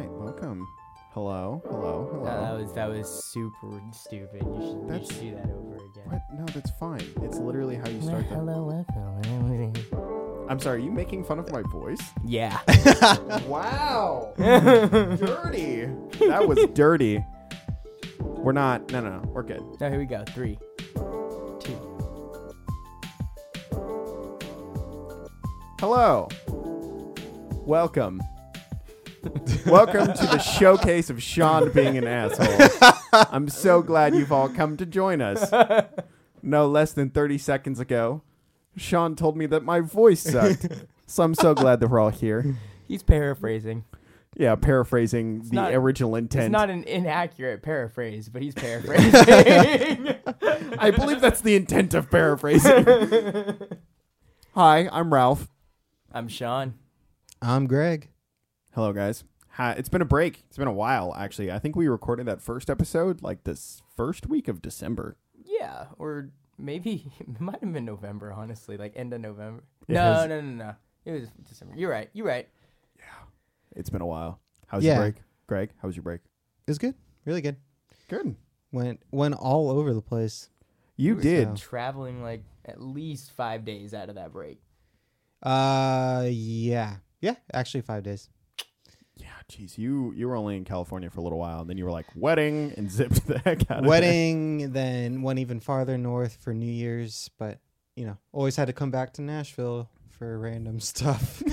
right, welcome. Hello, hello, hello. No, that was that was super stupid. You should That's- you should do that over again. what? No, that's fine. It's literally how you start the. Hello, welcome. I'm sorry. Are you making fun of my voice? Yeah. Wow, dirty. That was dirty. We're not. No, no, no. We're good. now here we go. Three, two. Hello. Welcome. Welcome to the showcase of Sean being an asshole. I'm so glad you've all come to join us. No less than 30 seconds ago, Sean told me that my voice sucked. So I'm so glad that we're all here. He's paraphrasing. Yeah, paraphrasing the not- original intent. It's not an inaccurate paraphrase, but he's paraphrasing. I believe that's the intent of paraphrasing. Hi, I'm Ralph. I'm Sean. I'm Greg. Hello, guys. Hi. It's been a break. It's been a while, actually. I think we recorded that first episode like this first week of December. Yeah, or maybe it might have been November. Honestly, like end of November. It no, has- no, no, no. It was December. You're right. You're right. Yeah. It's been a while. How's Yeah. your break, Greg? How was your break? It was good. Really good. Good. Went went all over the place. You was, did. uh, Traveling like at least five days out of that break. Uh yeah. Yeah, actually 5 days. Jeez. You you were only in California for a little while, and then you were like wedding and zipped the heck out of Wedding, then went even farther north for New Year's, but you know, always had to come back to Nashville for random stuff.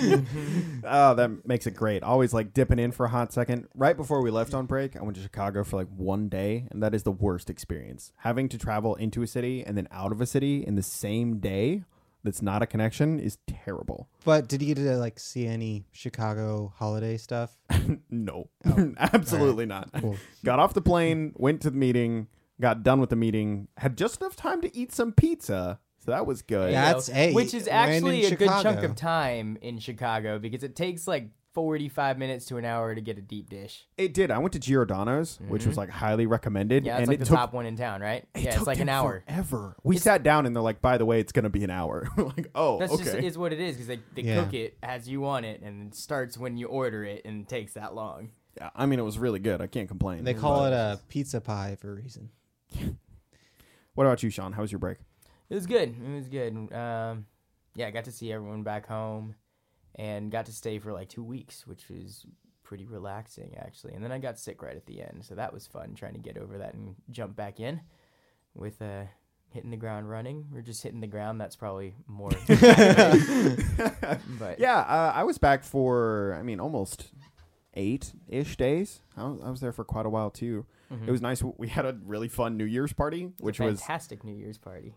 oh, that makes it great. Always like dipping in for a hot second. Right before we left on break, I went to Chicago for like one day, and that is the worst experience. Having to travel into a city and then out of a city in the same day that's not a connection is terrible. but did you get to like see any Chicago holiday stuff? no, Oh, absolutely not. Cool. got off the plane, went to the meeting, got done with the meeting, had just enough time to eat some pizza. So that was good. Yeah. That's- hey, which is actually a good chunk of time in Chicago because it takes like 45 minutes to an hour to get a deep dish. It did. I went to Giordano's, which was like highly recommended. Mm-hmm. Yeah, it's and like it the took, top one in town, right? it yeah, took it's like an hour. Ever. We It's- sat down and they're like, by the way, it's going to be an hour. We're like, oh, That's okay. just is what it is because they, they Yeah. cook it as you want it and it starts when you order it and it takes that long. yeah, I mean, it was really good. I can't complain. They call But- it a pizza pie for a reason. What about you, Sean? How was your break? It was good. It was good. Um, yeah, I got to see everyone back home and got to stay for like two weeks, which was pretty relaxing actually. And then I got sick right at the end, so that was fun trying to get over that and jump back in with uh, hitting the ground running or just hitting the ground. That's probably more. but Yeah, uh, I was back for, I mean, almost eight ish days. I was, I was there for quite a while too. Mhm. It was nice. We had a really fun New Year's party, which was fantastic New Year's party.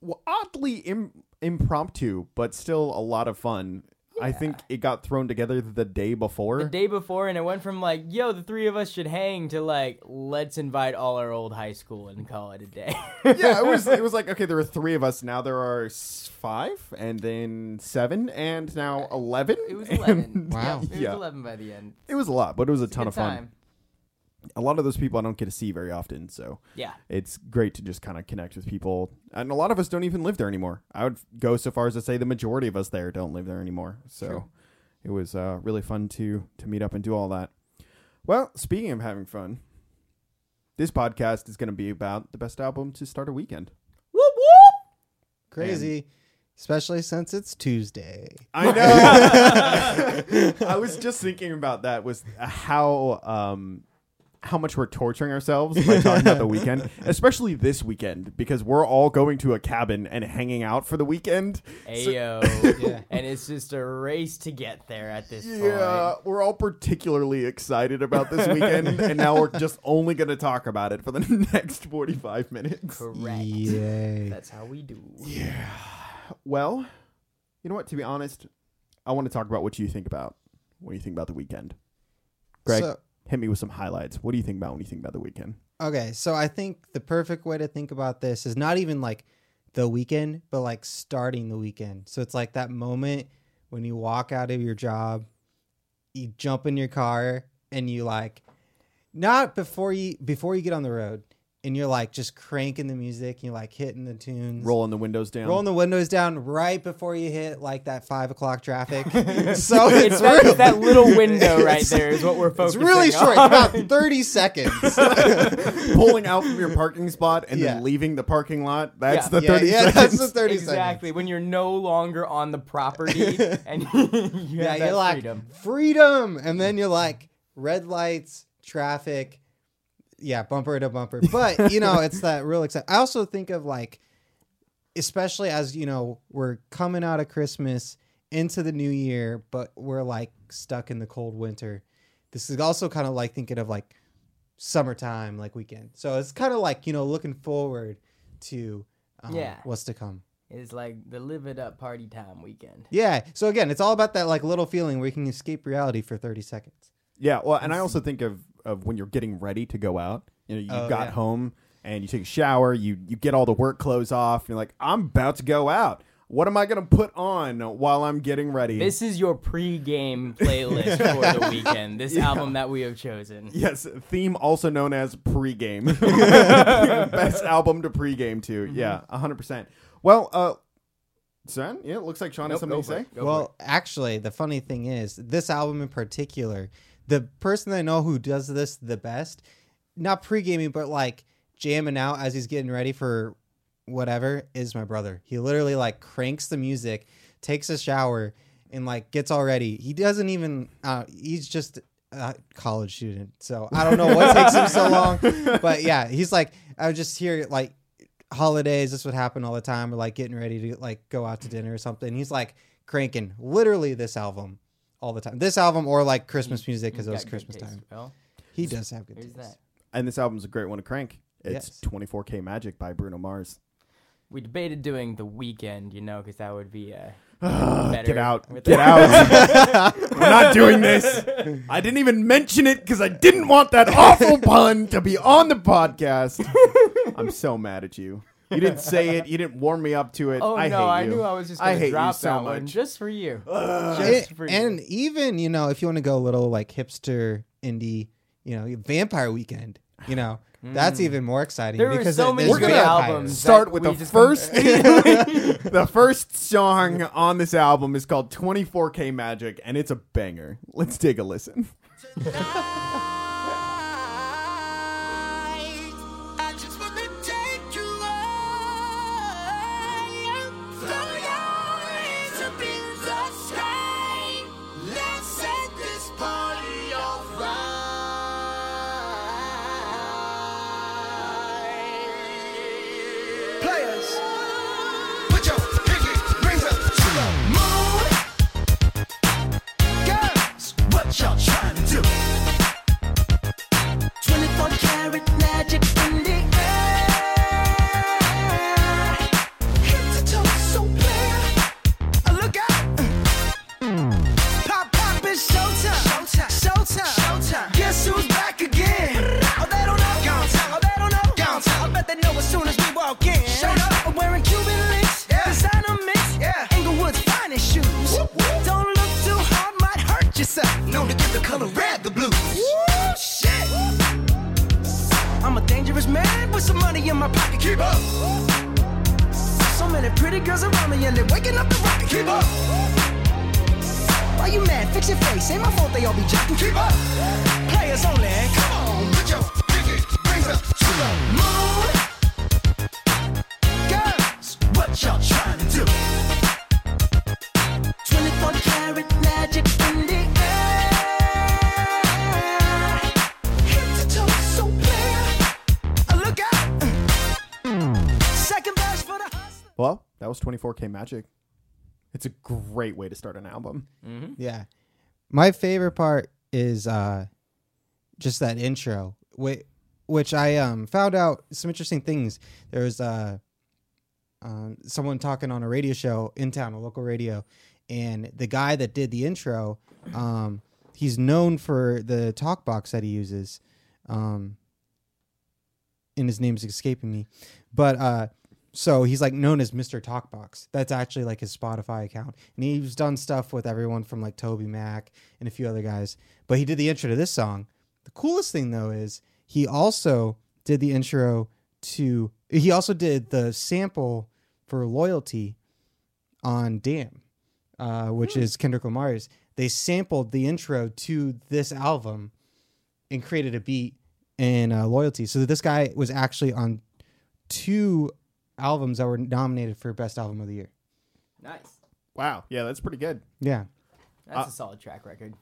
well, oddly Im- impromptu, but still a lot of fun. I think it got thrown together the day before. The day before, and it went from like, "Yo, the three of us should hang" to like, "Let's invite all our old high school and call it a day." yeah, it was. It was like okay, there were three of us. Now there are five, and then seven, and now eleven. It was And- eleven. Wow. Yep, it Yeah. was eleven by the end. It was a lot, but it was a It's ton good of fun. time. A lot of those people I don't get to see very often, so Yeah. it's great to just kind of connect with people. And a lot of us don't even live there anymore. I would go so far as to say the majority of us there don't live there anymore. So True. it was uh, really fun to to meet up and do all that. Well, speaking of having fun, this podcast is going to be about the best album to start a weekend. Whoop whoop. Crazy. Especially since it's Tuesday. I know. I was just thinking about that was how um how much we're torturing ourselves by talking about the weekend, especially this weekend because we're all going to a cabin and hanging out for the weekend. Ayo. Yeah. And it's just a race to get there at this Yeah, point. Yeah, we're all particularly excited about this weekend and now we're just only going to talk about it for the next 45 minutes. Correct. Yay. That's how we do. Yeah. Well, you know what, to be honest, I want to talk about what you think about when you think about the weekend. Greg, So- hit me with some highlights. What do you think about when you think about the weekend? Okay, so I think the perfect way to think about this is not even like the weekend, but like starting the weekend. So it's like that moment when you walk out of your job, you jump in your car, and you like not before you before you get on the road, and you're like just cranking the music, and you're like hitting the tunes, Rolling the windows down. rolling the windows down right before you hit like that five o'clock traffic. so It's it's, that, real- it's that little window right there is what we're focusing. On. It's focusing really short, on. about thirty seconds. pulling out from your parking spot and Yeah. then leaving the parking lot. That's Yeah. the yeah, 30 yeah, seconds. that's the thirty exactly seconds. when you're no longer on the property and you Yeah, that you're like freedom. freedom, and then you're like red lights, traffic, yeah, bumper to bumper. But you know, it's that real exciting. I also think of like, especially as you know, we're coming out of Christmas into the new year, but we're like stuck in the cold winter. This is also kind of like thinking of like summertime, like weekend. So it's kind of like you know looking forward to um, Yeah. what's to come. It's like the live it up party time weekend. Yeah. So again, it's all about that like little feeling where you can escape reality for thirty seconds. Yeah, well, and I also think of of when you're getting ready to go out. You know, you Oh, got yeah. home and you take a shower, you you get all the work clothes off. You're like, I'm about to go out. What am I gonna put on while I'm getting ready? This is your pre-game playlist for the weekend. This album that we have chosen. yes, theme also known as pre-game. Best album to pregame to. Mm-hmm. Yeah, hundred percent. Well, uh, son, yeah, it looks like Sean has something to say. Go well, actually, the funny thing is, this album in particular, the person I know who does this the best, not pre gaming, but like jamming out as he's getting ready for whatever, is my brother. He literally like cranks the music, takes a shower, and like gets all ready. He doesn't even. Uh, he's just a college student, so I don't know what takes him so long. But yeah, he's like, I would just hear like holidays this would happen all the time or like getting ready to like go out to dinner or something he's like cranking literally this album all the time this album or like christmas music because it was christmas taste. time Well, he does have good there's taste. that. And this album's a great one to crank. It's 24K Magic by Bruno Mars. We debated doing the weekend, you know, because that would be uh, Get out. with Get the- out. We're not doing this. I didn't even mention it because I didn't want that awful pun to be on the podcast. I'm so mad at you. You didn't say it. You didn't warm me up to it. Oh I no, hate I you. knew I was just I gonna hate you drop so that one much. just for you. And, just for you. and even you know if you want to go a little like hipster indie you know vampire weekend you know that's hmm. even more exciting There are because so it- many there's good vampires. albums. Start with we the just first. the first song on this album is called 24K Magic, and it's a banger. Let's take a listen. Fix. Ain't my fault they all be jocking. Keep up. Players only. Come on, put your pinky rings up to the moon. Girls, what y'all trying to do? 24 karat magic in the air. Head to toe, so clear. Uh, Look out. Second verse for the hustler. Well, that was 24K Magic. It's a great way to start an album. Yeah. My favorite part is uh just that intro, which, I um found out some interesting things. There was uh um, someone talking on a radio show in town, a local radio, and the guy that did the intro, um, he's known for the talk box that he uses. Um, and his name's escaping me, but uh, so he's like known as Mr. Talkbox. That's actually like his Spotify account, and he's done stuff with everyone from like TobyMac and a few other guys. But he did the intro to this song. The coolest thing though is he also did the intro to. He also did the sample for "Loyalty" on "Damn," uh, which is Kendrick Lamar's. They sampled the intro to this album and created a beat in uh, "Loyalty." So this guy was actually on two albums that were nominated for best album of the year. Nice. Wow. Yeah, that's pretty good. Yeah. That's Uh, a solid track record.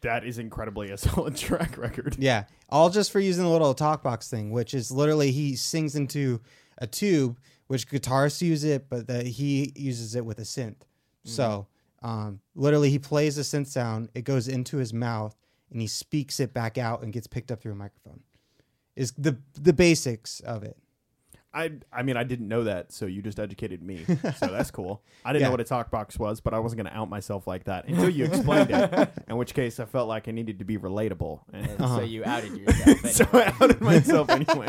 That is incredibly a solid track record. Yeah, all just for using the little talk box thing, which is literally he sings into a tube, which guitarists use it, but that he uses it with a synth. So, um, literally, he plays the synth sound, it goes into his mouth, and he speaks it back out and gets picked up through a microphone. Is the the basics of it? I I mean I didn't know that, so you just educated me. So that's cool. I didn't Yeah. know what a talk box was, but I wasn't gonna out myself like that until you explained it. In which case I felt like I needed to be relatable. And And Uh-huh. So you outed yourself. so. I outed myself anyway.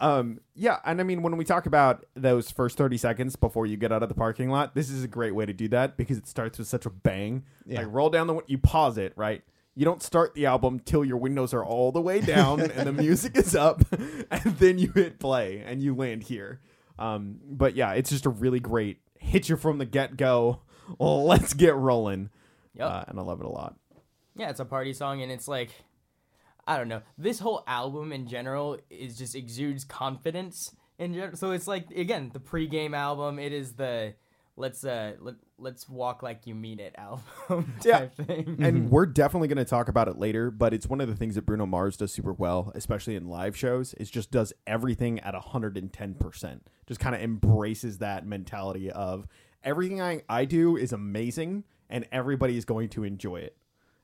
Um, yeah, and I mean, when we talk about those first 30 seconds before you get out of the parking lot, this is a great way to do that because it starts with such a bang. Yeah. Like, roll down the, win- you pause it, right? You don't start the album till your windows are all the way down and the music is up, and then you hit play and you land here. Um, but yeah, it's just a really great hit you from the get go. Let's get rolling. Yep. Uh, and I love it a lot. Yeah, it's a party song, and it's like, I don't know. This whole album in general is just exudes confidence in general. So it's like again the pregame album. It is the let's uh let, let's walk like you mean it album Yeah. type thing. and we're definitely going to talk about it later but it's one of the things that bruno mars does super well especially in live shows is just does everything at 110% just kind of embraces that mentality of everything I, I do is amazing and everybody is going to enjoy it.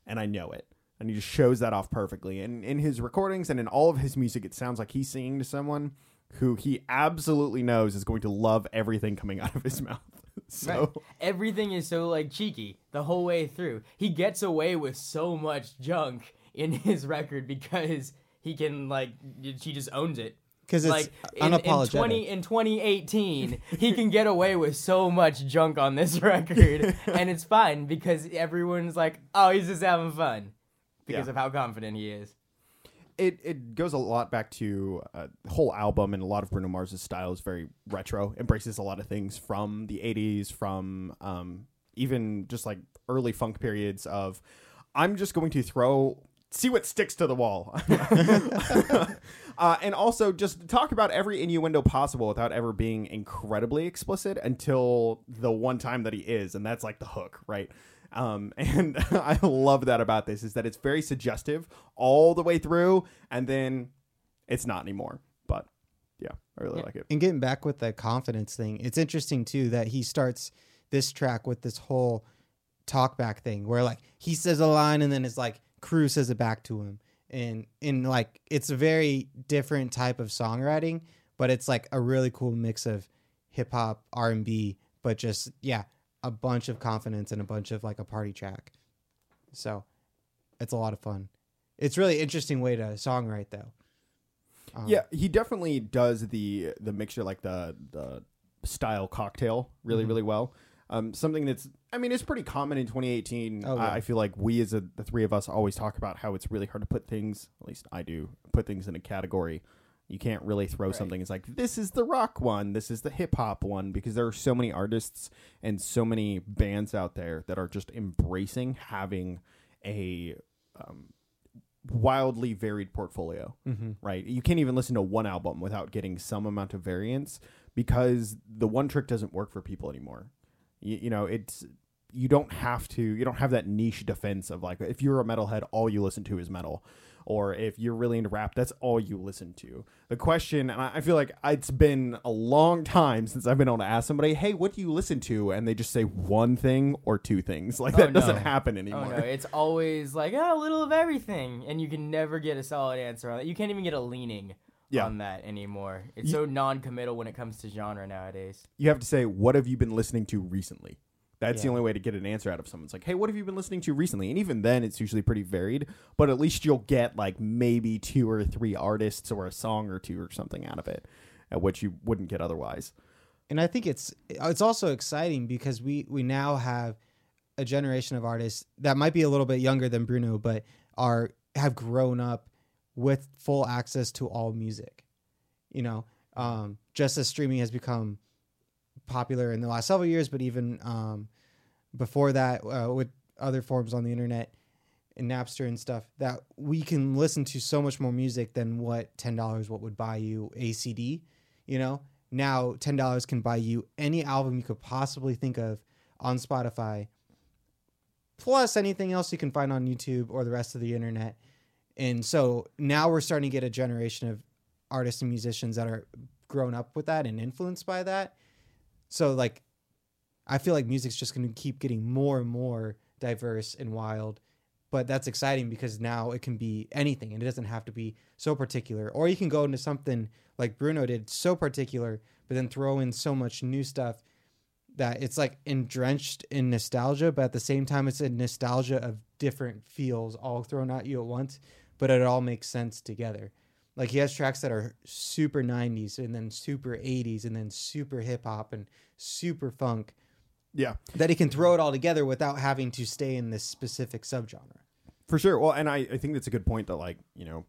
And i know it. And he just shows that off perfectly. And in his recordings and in all of his music it sounds like he's singing to someone who he absolutely knows is going to love everything coming out of his mouth so Right. Everything is so like cheeky the whole way through. He gets away with so much junk in his record because he can like she just owns it. Because it's like in, in unapologetic. 20 in 2018 he can get away with so much junk on this record and it's fine because everyone's like oh he's just having fun because Yeah. of how confident he is it it goes a lot back to uh, the whole album and a lot of Bruno Mars's style is very retro, embraces a lot of things from the '80s, from um, even just like early funk periods. Of I'm just going to throw see what sticks to the wall, uh, and also just talk about every innuendo possible without ever being incredibly explicit until the one time that he is, and that's like the hook, right? Um, and I love that about this is that it's very suggestive all the way through, and then it's not anymore. But yeah, I really Yeah. like it. And getting back with the confidence thing, it's interesting too that he starts this track with this whole talk back thing where like he says a line and then it's like crew says it back to him. And in like it's a very different type of songwriting, but it's like a really cool mix of hip hop, R and B, but just yeah, a bunch of confidence and a bunch of like a party track. So it's a lot of fun. It's really interesting way to songwrite though. Um, Yeah, he definitely does the the mixture like the the style cocktail really Mhm. really well. Um, something that's I mean it's pretty common in 2018. Oh, yeah. I, I feel like we as a, the three of us always talk about how it's really hard to put things. At least I do put things in a category. You can't really throw Right. something. It's like this is the rock one, this is the hip hop one, because there are so many artists and so many bands out there that are just embracing having a um, wildly varied portfolio Mhm. right? You can't even listen to one album without getting some amount of variance because the one trick doesn't work for people anymore. You, you know, it's you don't have to you don't have that niche defense of like if you're a metalhead all you listen to is metal or if you're really into rap that's all you listen to. The question and i feel like it's been a long time since i've been able to ask somebody hey what do you listen to? And they just say one thing or two things. Like Oh, that doesn't no. happen oh anymore. No it's always like oh, a little of everything and you can never get a solid answer on that. You can't even get a leaning Yeah. on that anymore. It's Ye- so non-committal when it comes to genre nowadays. You have to say what have you been listening to recently that's the only way to get an answer out of someone. It's like hey what have you been listening to recently? And even then it's usually pretty varied but at least you'll get like maybe two or three artists or a song or two or something out of it at which you wouldn't get otherwise. And I think it's it's also exciting because we we now have a generation of artists that might be a little bit younger than Bruno, but are have grown up with full access to all music. You know, Um, just as streaming has become popular in the last several years, but even um, before that, uh, with other forms on the internet and Napster and stuff, that we can listen to so much more music than what ten dollars what would buy you a CD. You know, now ten dollars can buy you any album you could possibly think of on Spotify, plus anything else you can find on YouTube or the rest of the internet. And so now we're starting to get a generation of artists and musicians that are grown up with that and influenced by that. So like I feel like music's just going to keep getting more and more diverse and wild. But that's exciting because now it can be anything and it doesn't have to be so particular. Or you can go into something like Bruno did, so particular, but then throw in so much new stuff that it's like drenched in nostalgia, but at the same time, it's a nostalgia of different feels all thrown at you at once, but it all makes sense together. Like he has tracks that are super 90s and then super 80s and then super hip hop and super funk Yeah, that he can throw it all together without having to stay in this specific subgenre. for sure. Well, and I, I think that's a good point that like you know,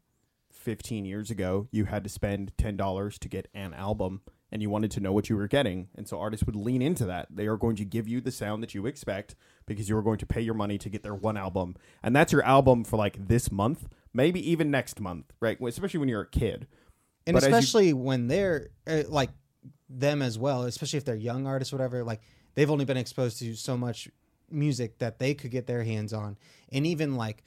fifteen years ago you had to spend ten dollars to get an album, and you wanted to know what you were getting, and so artists would lean into that. They are going to give you the sound that you expect because you are going to pay your money to get their one album, and that's your album for like this month, maybe even next month, right? Especially when you're a kid. and But as you- especially when they're uh, like them as well especially if they're young artists whatever like they've only been exposed to so much music that they could get their hands on and even like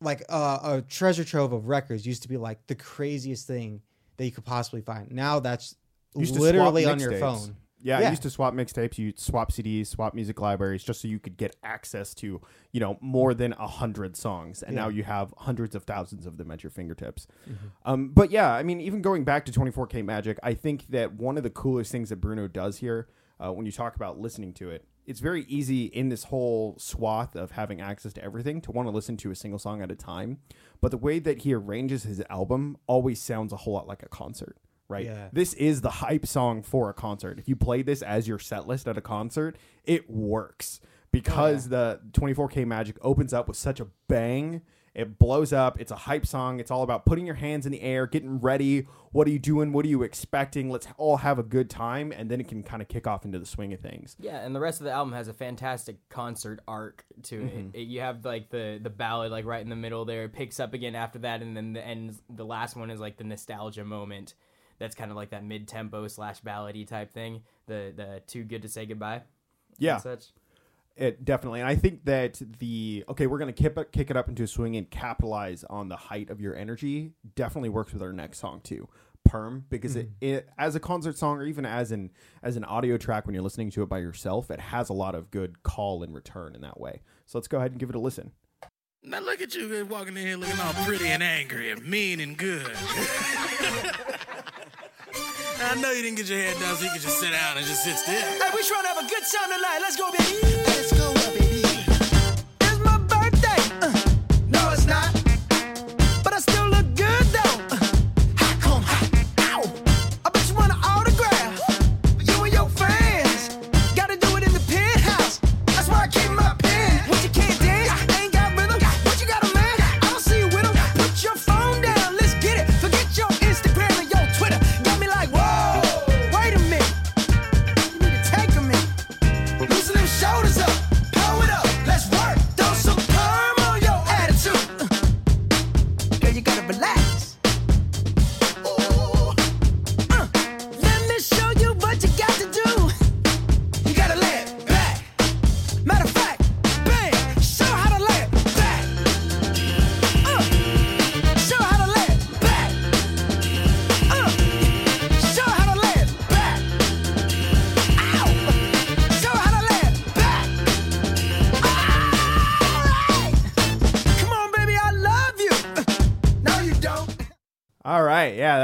like uh, a treasure trove of records used to be like the craziest thing that you could possibly find now that's used literally on your mixtapes. phone Yeah, I used to swap mixtapes. You swap CDs, swap music libraries, just so you could get access to you know more than a hundred songs, and now you have hundreds of thousands of them at your fingertips. Mm-hmm. Um, but yeah, I mean, even going back to 24K Magic, I think that one of the coolest things that Bruno does here, uh, when you talk about listening to it, it's very easy in this whole swath of having access to everything to want to listen to a single song at a time. But the way that he arranges his album always sounds a whole lot like a concert. Right. Yeah. This is the hype song for a concert. If you play this as your set list at a concert, it works because the 24K Magic opens up with such a bang. It blows up. It's a hype song. It's all about putting your hands in the air, getting ready. What are you doing? What are you expecting? Let's all have a good time. And then it can kind of kick off into the swing of things. Yeah, and the rest of the album has a fantastic concert arc to Mm-hmm. it. it. You have like the the ballad like right in the middle there. It picks up again after that, and then the end. The last one is like the nostalgia moment. That's kind of like that mid tempo slash ballady type thing. The the too good to say goodbye. Yeah. and such. It definitely, and I think that the okay, we're gonna kick it, kick it up into a swing and capitalize on the height of your energy. Definitely works with our next song too, Perm, because it, mm-hmm. it as a concert song or even as an as an audio track when you're listening to it by yourself, it has a lot of good call and return in that way. So let's go ahead and give it a listen. Now look at you walking in here looking all pretty and angry and mean and good. I know you didn't get your hair done so you could just sit down and just sit still. Hey, we trying to have a good time tonight. Let's go, baby. Let's go,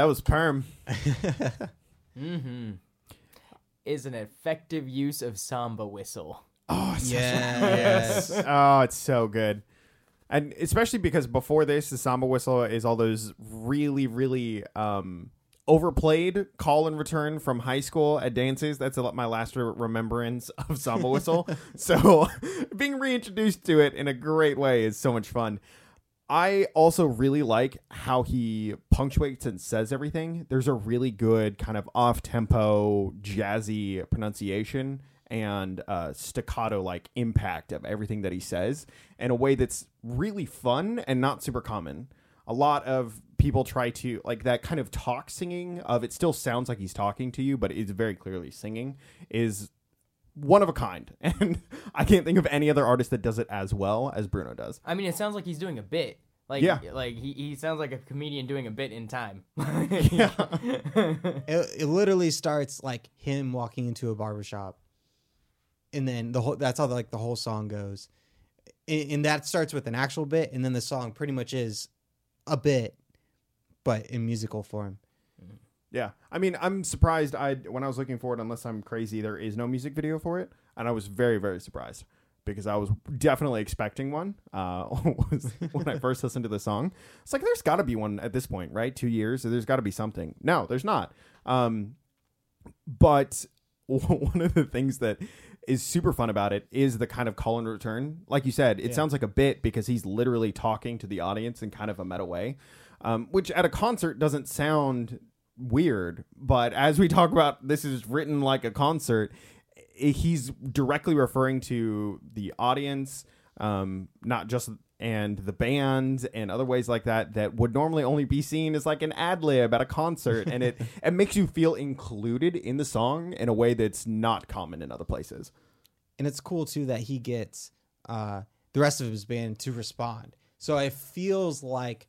was Perm. Mm-hmm. Is an effective use of samba whistle. Oh, yes. oh, it's so good. And especially because before this, the samba whistle is all those really, really um, overplayed call and return from high school at dances. That's a, my last re- remembrance of samba whistle. so being reintroduced to it in a great way is so much fun. I also really like how he punctuates and says everything. There's a really good kind of off tempo, jazzy pronunciation and uh, staccato like impact of everything that he says in a way that's really fun and not super common. A lot of people try to like that kind of talk singing of it still sounds like he's talking to you, but it's very clearly singing is one of a kind. And I can't think of any other artist that does it as well as Bruno does. I mean, it sounds like he's doing a bit. Like, Yeah. like he, he sounds like a comedian doing a bit in time. Yeah. It, it literally starts like him walking into a barbershop, and then the whole that's how like the whole song goes, and, and that starts with an actual bit, and then the song pretty much is a bit, but in musical form. Yeah, I mean, I'm surprised. I when I was looking for it, unless I'm crazy, there is no music video for it, and I was very, very surprised because I was definitely expecting one. Uh, was when I first listened to the song, it's like there's got to be one at this point, right? Two years, so there's got to be something. No, there's not. Um, but one of the things that is super fun about it is the kind of call and return. Like you said, it Yeah. sounds like a bit because he's literally talking to the audience in kind of a meta way, um, which at a concert doesn't sound weird. But as we talk about, this is written like a concert. He's directly referring to the audience, um, not just and the band and other ways like that that would normally only be seen as like an ad lib at a concert, and it it makes you feel included in the song in a way that's not common in other places. and it's cool too that he gets uh, the rest of his band to respond. So it feels like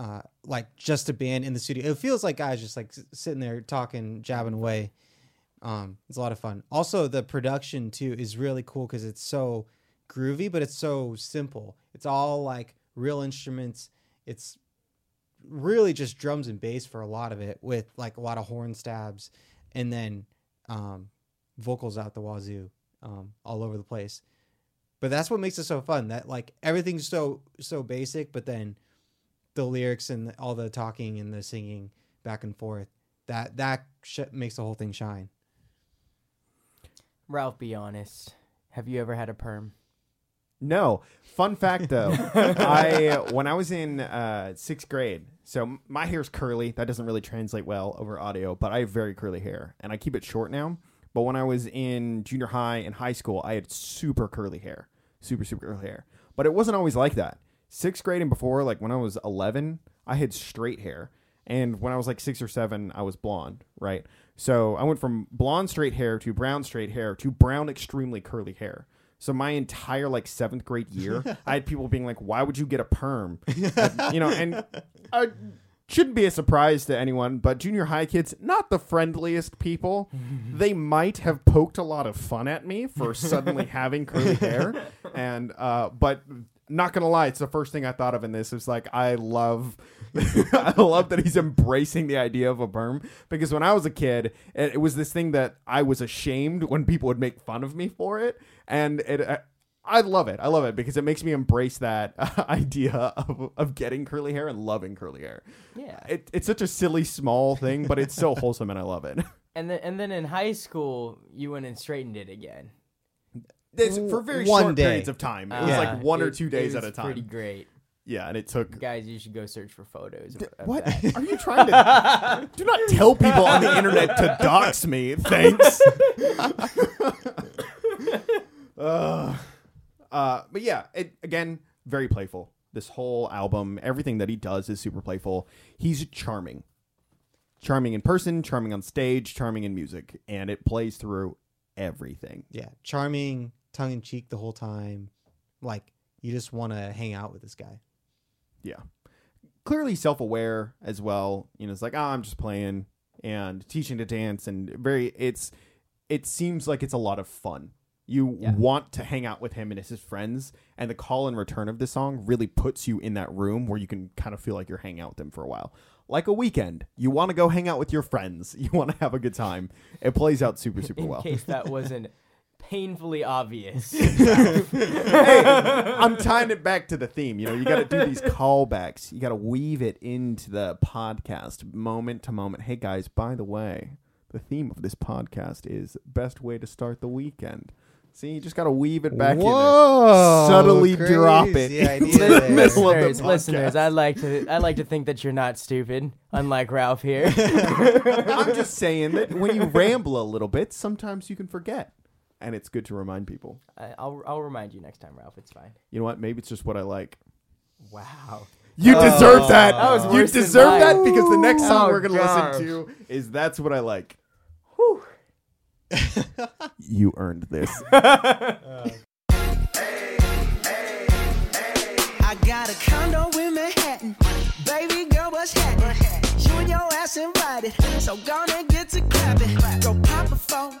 uh, like just a band in the studio. It feels like guys just like sitting there talking, jabbing away. Um, it's a lot of fun. Also, the production too is really cool because it's so groovy, but it's so simple. It's all like real instruments. It's really just drums and bass for a lot of it, with like a lot of horn stabs, and then um, vocals out the wazoo um, all over the place. But that's what makes it so fun. That like everything's so so basic, but then the lyrics and all the talking and the singing back and forth that that sh- makes the whole thing shine. Ralph, be honest. Have you ever had a perm? No. Fun fact though, I when I was in uh, sixth grade, so m- my hair's curly. That doesn't really translate well over audio, but I have very curly hair, and I keep it short now. But when I was in junior high and high school, I had super curly hair, super super curly hair. But it wasn't always like that. Sixth grade and before, like when I was eleven, I had straight hair, and when I was like six or seven, I was blonde. Right. So I went from blonde straight hair to brown straight hair to brown extremely curly hair. So my entire like seventh grade year, I had people being like, "Why would you get a perm?" You know, and uh, shouldn't be a surprise to anyone. But junior high kids, not the friendliest people. they might have poked a lot of fun at me for suddenly having curly hair, and uh, but not gonna lie, it's the first thing I thought of in this. Is like I love, I love that he's embracing the idea of a perm because when I was a kid, it, it was this thing that I was ashamed when people would make fun of me for it, and it. Uh, I love it. I love it because it makes me embrace that idea of, of getting curly hair and loving curly hair. Yeah. It, it's such a silly small thing, but it's so wholesome and I love it. And then and then in high school, you went and straightened it again. It's for very One short day. periods of time. It was Uh, like one or it- two it days was at a time. Pretty great, Yeah, and it took. guys. You should go search for photos. Of, of What that. are you trying to? do not tell people on the internet to dox me. Thanks. uh, uh, but yeah, it again very playful. This whole album, everything that he does is super playful. He's charming, charming in person, charming on stage, charming in music, and it plays through everything. Yeah, charming, tongue in cheek the whole time. Like you just want to hang out with this guy. Yeah. Clearly self aware as well. You know, it's like, oh, I'm just playing and teaching to dance and very it's it seems like it's a lot of fun. You Yeah. want to hang out with him and his friends, and the call and return of this song really puts you in that room where you can kind of feel like you're hanging out with them for a while. Like a weekend. You want to go hang out with your friends. You want to have a good time. It plays out super, super in well. case that wasn't painfully obvious. hey, I'm tying it back to the theme. You know, you got to do these callbacks. You got to weave it into the podcast moment to moment. Hey guys, by the way, the theme of this podcast is best way to start the weekend. See, you just got to weave it back Whoa, in there. Subtly drop it. crazy idea into the there. middle of the listeners, listeners. I like to I like to think that you're not stupid, unlike Ralph here. I'm just saying that when you ramble a little bit, sometimes you can forget. And it's good to remind people. I, I'll I'll remind you next time, Ralph. It's fine. You know what? Maybe it's just what I like. Wow. You deserve oh. that. That was you worse than deserve mine. that because the next song Oh, we're going to gosh. listen to is That's What I Like. you earned this. I got a condo in Manhattan. Baby girl, what's happening? You and your ass invited. So gonna get to clapping. Go pop a plan.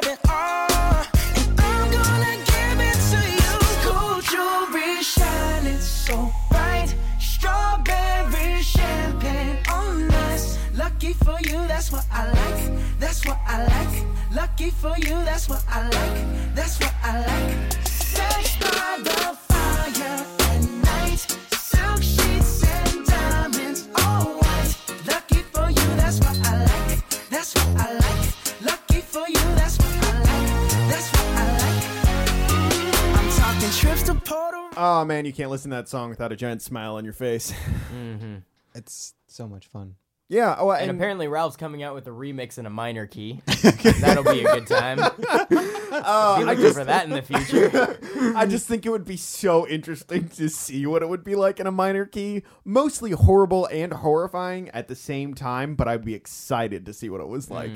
for you, that's what I like. That's what I like. Lucky for you, that's what I like. That's what I like. Sex by the fire at night. Silk sheets and diamonds, all white. Lucky for you, that's what I like. That's what I like. Lucky for you, that's what I like. That's what I like. I'm talking trips to Puerto oh, man, you can't listen to that song without a giant smile on your face. Mm-hmm. It's so much fun. Yeah. Oh, And and, apparently Ralph's coming out with a remix in a minor key. That'll be a good time. uh, Be looking just, for that in the future. I just think it would be so interesting to see what it would be like in a minor key. Mostly horrible and horrifying at the same time, but I'd be excited to see what it was like.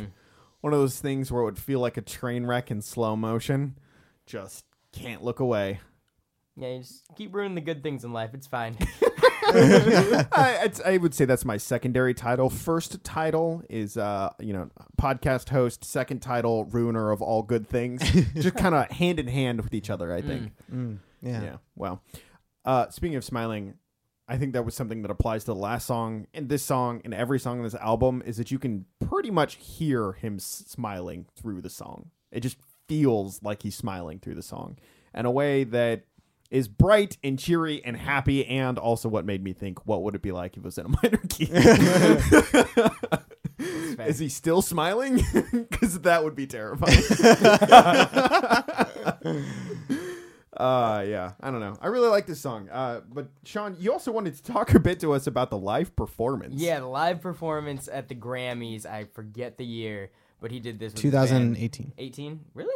One of those things where it would feel like a train wreck in slow motion. Just can't look away. Yeah, you just keep ruining the good things in life. It's fine. I, it's, I would say that's my secondary title. First title is, uh, you know, podcast host. Second title, ruiner of all good things. Just kind of hand in hand with each other, I think. Mm, yeah. Yeah. Well, uh, speaking of smiling, I think that was something that applies to the last song and this song and every song on this album is that you can pretty much hear him s- smiling through the song. It just feels like he's smiling through the song in a way that is bright and cheery and happy and also what made me think what would it be like if it was in a minor key is he still smiling because that would be terrifying uh yeah i don't know i really like this song uh but sean you also wanted to talk a bit to us about the live performance yeah, the live performance at the Grammys. I forget the year, but he did this. With 2018. 18? Really?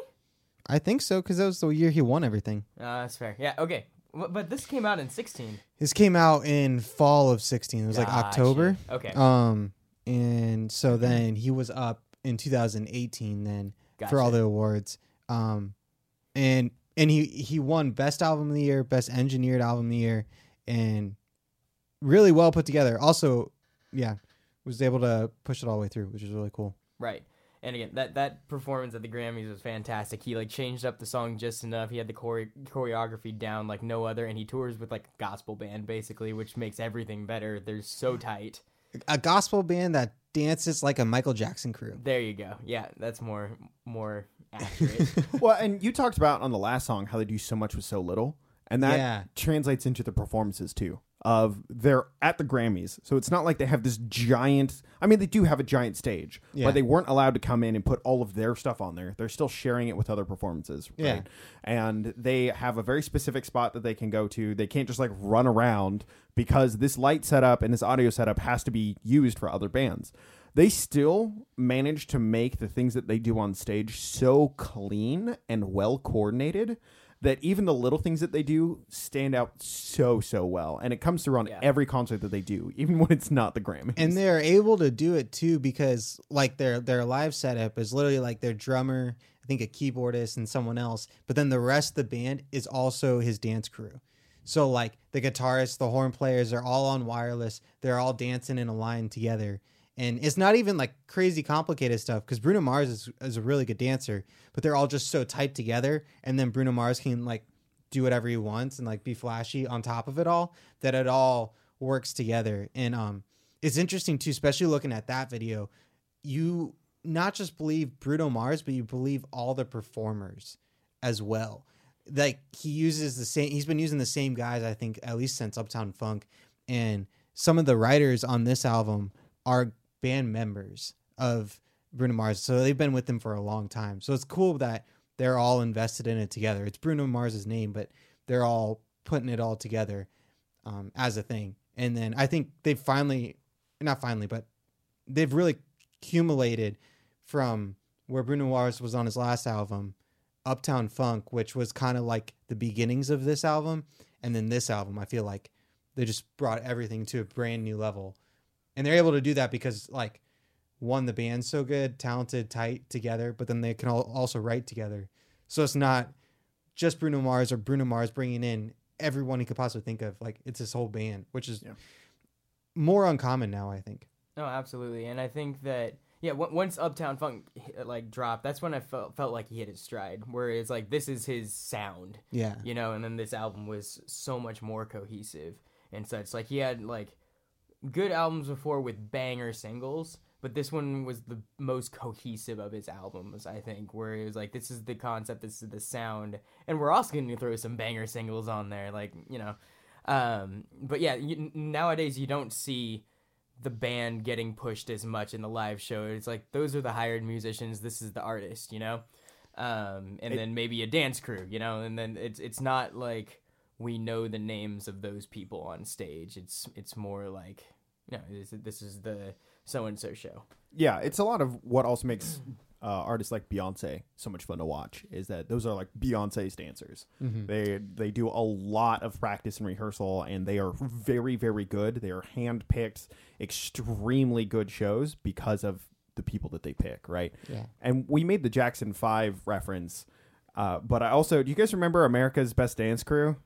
I think so because that was the year he won everything. Uh, that's fair. Yeah. Okay. But but this came out in 16. This came out in fall of 16. It was like Gotcha. October. Okay. Um, and so then he was up in 2018 then for all Gotcha. the awards. Um, and and he he won best album of the year, best engineered album of the year, and really well put together. Also, yeah, was able to push it all the way through, which is really cool. Right. And again, that that performance at the Grammys was fantastic. He like changed up the song just enough. He had the chore- choreography down like no other, and he tours with like a gospel band basically, which makes everything better. They're so tight. A gospel band that dances like a Michael Jackson crew. There you go. Yeah, that's more more accurate. well and you talked about on the last song how they do so much with so little and that Yeah. translates into the performances too of they're at the grammys. So it's not like they have this giant i mean they do have a giant stage Yeah. but they weren't allowed to come in and put all of their stuff on there. They're still sharing it with other performances right? Yeah. and they have a very specific spot that they can go to. They can't just like run around because this light setup and this audio setup has to be used for other bands. They still manage to make the things that they do on stage so clean and well coordinated that even the little things that they do stand out so so well. And it comes through on Yeah. every concert that they do even when it's not the grammys. And they're able to do it too because like their their live setup is literally like their drummer i think a keyboardist and someone else but then the rest of the band is also his dance crew. So like the guitarist the horn players are all on wireless. They're all dancing in a line together And it's not even like crazy complicated stuff because Bruno Mars is, is a really good dancer, but they're all just so tight together. And then Bruno Mars can like do whatever he wants and like be flashy on top of it all that it all works together. And um, it's interesting too, especially looking at that video. You not just believe Bruno Mars, but you believe all the performers as well. Like he uses the same. He's been using the same guys, I think, at least since Uptown Funk, and some of the writers on this album are band members of Bruno Mars, so they've been with him for a long time. So it's cool that they're all invested in it together. It's Bruno Mars's name, but they're all putting it all together um, as a thing. And then I think they've finally, not finally, but they've really accumulated from where Bruno Mars was on his last album, Uptown Funk, which was kind of like the beginnings of this album, and then this album. I feel like they just brought everything to a brand new level, and they're able to do that because like one, the band's so good, talented, tight together, but then they can all also write together. So it's not just Bruno Mars or Bruno Mars bringing in everyone he could possibly think of. Like it's his whole band, which is Yeah. more uncommon now. I think. No, absolutely, and I think that yeah, w- once Uptown Funk like dropped, that's when I felt felt like he hit his stride. Where it's like this is his sound, Yeah. you know, and then this album was so much more cohesive and such. Like he had like good albums before with banger singles, but this one was the most cohesive of his albums, I think. Where it was like this is the concept, this is the sound, and we're also going to throw some banger singles on there, like you know. Um, but yeah, you, nowadays you don't see the band getting pushed as much in the live show. It's like those are the hired musicians. This is the artist, you know. Um, and It- then maybe a dance crew, you know. And then it's it's not like we know the names of those people on stage. It's it's more like you know this, this is the so and so show. yeah, it's a lot of what also makes uh, artists like Beyonce so much fun to watch is that those are like Beyonce's dancers. They they do a lot of practice and rehearsal, and they are very very good. They are handpicked, extremely good shows because of the people that they pick, right? Yeah. And we made the Jackson Five reference, uh, but I also do you guys remember America's Best Dance Crew?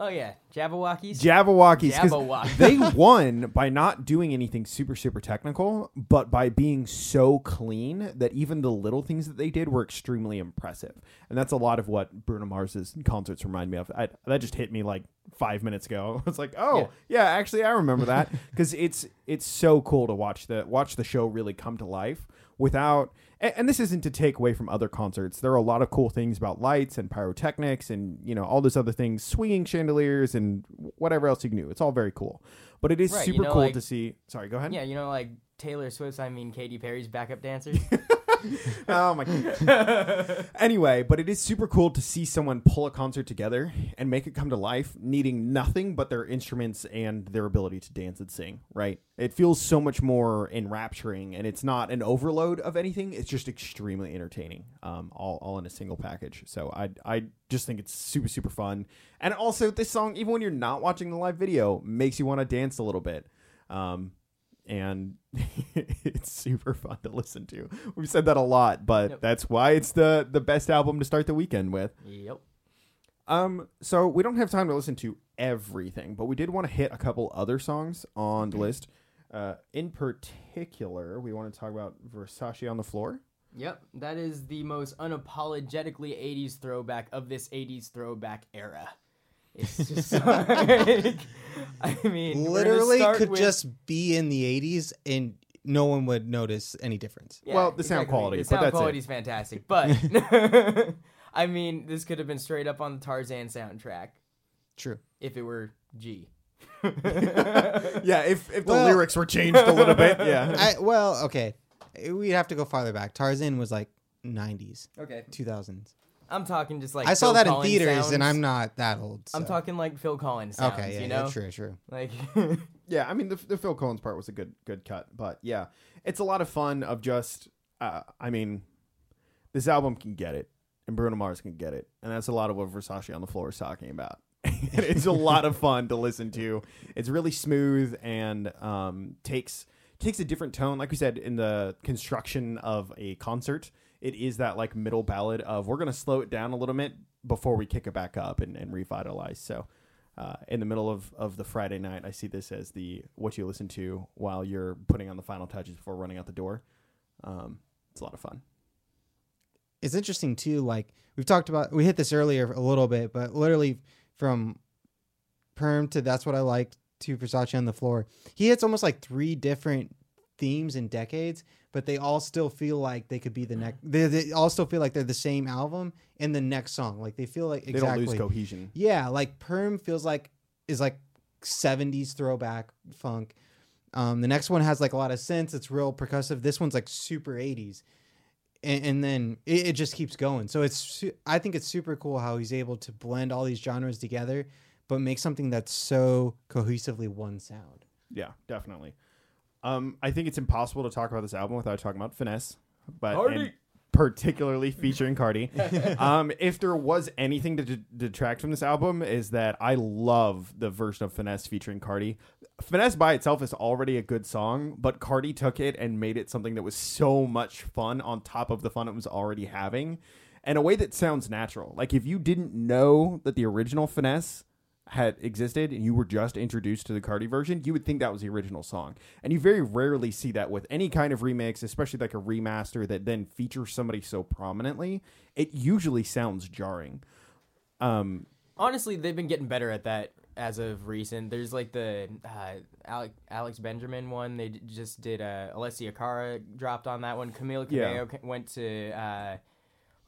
Oh yeah, Jabbawockeez. Jabbawockeez. 'cause Jabberwock. they won by not doing anything super, super technical, but by being so clean that even the little things that they did were extremely impressive. And that's a lot of what Bruno Mars's concerts remind me of. I, that just hit me like five minutes ago. I was like, oh yeah, actually I remember that because it's it's so cool to watch the watch the show really come to life without and, and this isn't to take away from other concerts there are a lot of cool things about lights and pyrotechnics and you know all those other things swinging chandeliers and whatever else you can do it's all very cool but it is Right, you super know, cool like- to see sorry go ahead Yeah, you know like Taylor Swift. I mean Katy Perry's backup dancers. oh my god. Anyway but it is super cool to see someone pull a concert together and make it come to life needing nothing but their instruments and their ability to dance and sing right? It feels so much more enrapturing and it's not an overload of anything. It's just extremely entertaining um, all, all in a single package. So I, I just think it's super super fun. And also this song even when you're not watching the live video makes you want to dance a little bit. Um, and it's super fun to listen to. We've said that a lot, but Yep. that's why it's the the best album to start the weekend with. yep. Um, so we don't have time to listen to everything, but we did want to hit a couple other songs on the list. Uh, in particular, we want to talk about Versace on the floor. Yep, that is the most unapologetically 80s throwback of this 80s throwback era. It's just like, I mean, Literally could with- just be in the 80s and no one would notice any difference. Yeah, Well, the sound quality, The sound that's it. quality's fantastic, but I mean, this could have been straight up on the Tarzan soundtrack True. if it were G. Yeah, if if the Well- lyrics were changed a little bit, yeah. I well, okay. We'd have to go farther back. Tarzan was like 90s, Okay, 2000s. I'm talking just like I saw Phil that in theaters sounds. and I'm not that old. I'm talking like Phil Collins sounds. Okay, yeah, you yeah, know, true, true. like Yeah, I mean the the Phil Collins part was a good good cut, but yeah, it's a lot of fun. Of just, uh, I mean, this album can get it, and Bruno Mars can get it, and that's a lot of what Versace on the floor is talking about. It's a lot of fun to listen to. It's really smooth and um, takes takes a different tone. Like we said in the construction of a concert, it is that like middle ballad of we're gonna slow it down a little bit before we kick it back up and, and revitalize. So uh, in the middle of, of the Friday night. I see this as the what you listen to while you're putting on the final touches before running out the door. Um, it's a lot of fun. it's interesting too. Like we've talked about, we hit this earlier a little bit, but literally from Perm to That's What I Like to Versace on the Floor, he hits almost like three different themes and decades, but they all still feel like they could be the next. They, they all still feel like they're the same album in the next song. Like they feel like They exactly. don't lose cohesion. Yeah, like Perm feels like is like 70s throwback funk. Um, the next one has like a lot of synths. It's real percussive. This one's like super 80s, and, and then it, it just keeps going. So it's su- I think it's super cool how he's able to blend all these genres together, but make something that's so cohesively one sound. Yeah, definitely. Um, I think it's impossible to talk about this album without talking about finesse, but and particularly featuring Cardi. um, if there was anything to d- detract from this album, is that I love the version of finesse featuring Cardi. Finesse by itself is already a good song, but Cardi took it and made it something that was so much fun on top of the fun it was already having, in a way that sounds natural. Like if you didn't know that the original finesse had existed and you were just introduced to the Cardi version, you would think that was the original song. And you very rarely see that with any kind of remix, especially like a remaster that then features somebody so prominently. It usually sounds jarring. Um, Honestly, they've been getting better at that as of recent. There's like the uh, Alex, Alec Benjamin one. They d- just did. Uh, Alessia Cara dropped on that one. Camila Yeah. Cabello ca- went to uh,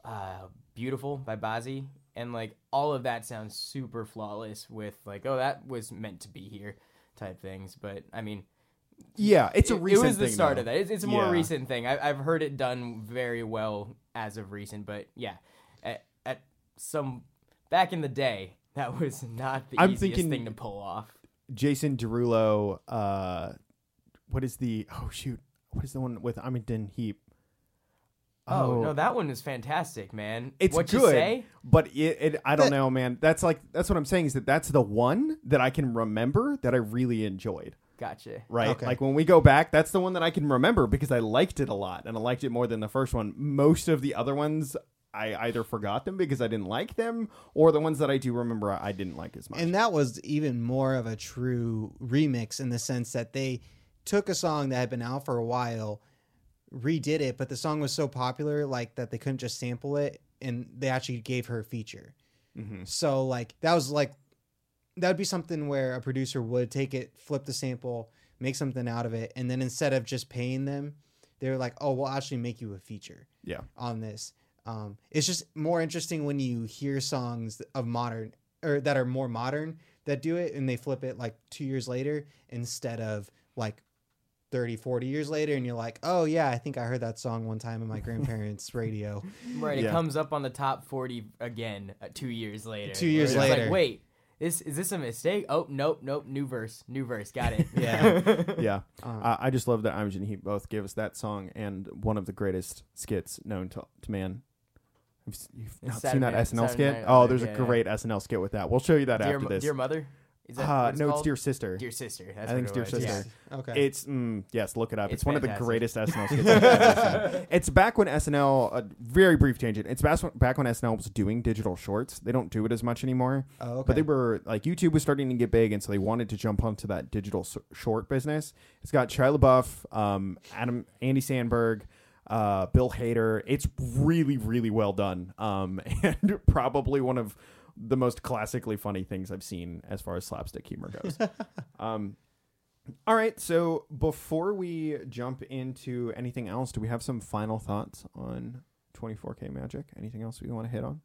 uh, "Beautiful" by Bazzi, and like all of that sounds super flawless. With like, oh, that was meant to be here, type things. But I mean, yeah, it's a recent it, it was the thing, start though. of that. It's, it's a more Yeah. recent thing. I, I've heard it done very well as of recent, but yeah, at, at some back in the day, that was not the I'm easiest thinking- thing to pull off. Jason Derulo. Uh, what is the? Oh shoot! What is the one with Imogen Heap? Oh, oh, no, that one is fantastic, man. It's what good, you say? but it, it I don't That- know, man. That's like that's what I'm saying is that that's the one that I can remember that I really enjoyed. Gotcha. Right, Okay. like when we go back, that's the one that I can remember because I liked it a lot and I liked it more than the first one. Most of the other ones, I either forgot them because I didn't like them, or the ones that I do remember, I didn't like as much. And that was even more of a true remix in the sense that they took a song that had been out for a while, redid it, but the song was so popular like that they couldn't just sample it and they actually gave her a feature. Mhm. So like that was like that would be something where a producer would take it, flip the sample, make something out of it, and then instead of just paying them, they were like, "Oh, we'll actually make you a feature." yeah, on this. Um, it's just more interesting when you hear songs of modern or that are more modern that do it and they flip it like two years later instead of like 30, 40 years later. And you're like, oh, yeah, I think I heard that song one time in my grandparents' radio. Right, it Yeah. comes up on the top 40 again uh, two years later. Two years Where it's later. Like, wait, is, is this a mistake? Oh, nope, nope, new verse, new verse. Got it. Yeah. yeah. Uh, I just love that Imogen Heap both gave us that song and one of the greatest skits known to, to man. Have You've It's not Saturday seen that Night- SNL Saturday skit? Night Oh, Live, there's yeah, a yeah. great SNL skit with that. We'll show you that Dear, after Mo- this. Dear Mother? Is that uh, what it's no, it's called? Dear Sister. Dear Sister. That's I think what it's it Dear was, Sister. yeah. okay. It's mm, yes, look it up. It's, It's one of the fantastic. greatest SNL skits. I've ever seen. It's back when SNL. A very brief tangent. It's back when, back when SNL was doing digital shorts. They don't do it as much anymore. oh, okay. But they were like YouTube was starting to get big, and so they wanted to jump onto that digital s- short business. It's got Shia LaBeouf, um, Adam, Andy Samberg, uh, Bill Hader. It's really, really well done, um, and probably one of the most classically funny things I've seen as far as slapstick humor goes. um, all right, so before we jump into anything else, do we have some final thoughts on 24K Magic? Anything else we want to hit on?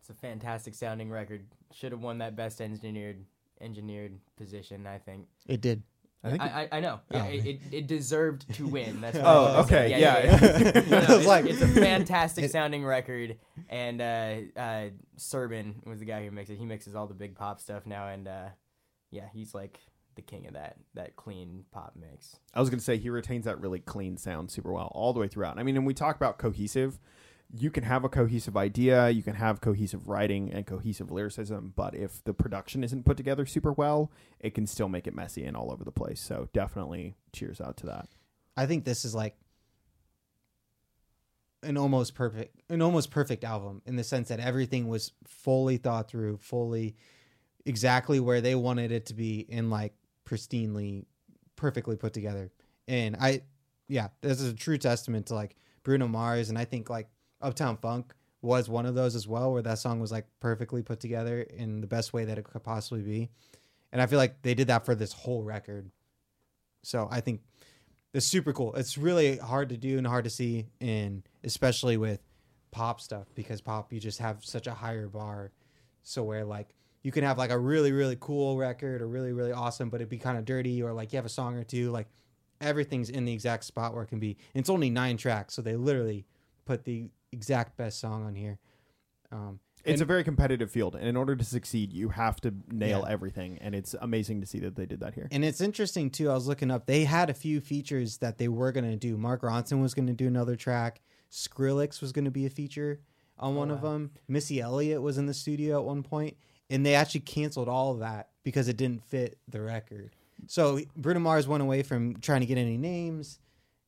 It's a fantastic sounding record. Should have won that best engineered engineered position, I think. it did. I think I, I, I know. Yeah, Oh. it, it, it deserved to win. That's what Oh, I was gonna say. okay, yeah. No, no, I was it's, like- it's a fantastic sounding record, and uh, uh, Serban was the guy who mixes it. He mixes all the big pop stuff now, and uh, yeah, he's like the king of that that clean pop mix. I was going to say he retains that really clean sound super well all the way throughout. I mean, and we talk about cohesive. You can have a cohesive idea, you can have cohesive writing and cohesive lyricism, but if the production isn't put together super well, it can still make it messy and all over the place. So definitely cheers out to that. I think this is like an almost perfect an almost perfect album in the sense that everything was fully thought through, fully exactly where they wanted it to be and like pristinely, perfectly put together. And I, yeah, this is a true testament to like Bruno Mars, and I think like Uptown Funk was one of those as well, where that song was like perfectly put together in the best way that it could possibly be. And I feel like they did that for this whole record. So I think it's super cool. It's really hard to do and hard to see, and especially with pop stuff because pop you just have such a higher bar. So where like you can have like a really really cool record or really really awesome, but it'd be kind of dirty, or like you have a song or two, like everything's in the exact spot where it can be. And it's only nine tracks, so they literally put the exact best song on here. Um, It's and- a very competitive field, and in order to succeed, you have to nail Yeah. everything. And it's amazing to see that they did that here. And it's interesting too. I was looking up. They had a few features that they were going to do. Mark Ronson was going to do another track. Skrillex was going to be a feature on one of them. Missy Elliott was in the studio at one point, and they actually canceled all of that because it didn't fit the record. So Bruno Mars went away from trying to get any names,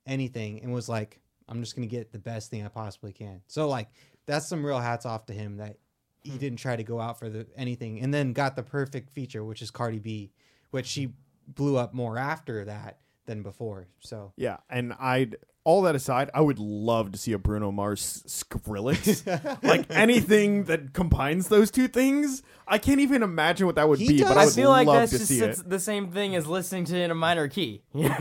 anything, and was like, "I'm just going to get the best thing I possibly can." So like, that's some real hats off to him that he hmm. didn't try to go out for the anything, and then got the perfect feature, which is Cardi B, which she blew up more after that than before. So Yeah, and I'd all that aside, I would love to see a Bruno Mars Skrillex. like anything that combines those two things. I can't even imagine what that would He be, does- but I I would feel like love that's to just see it's it. the same thing as listening to it in a minor key. I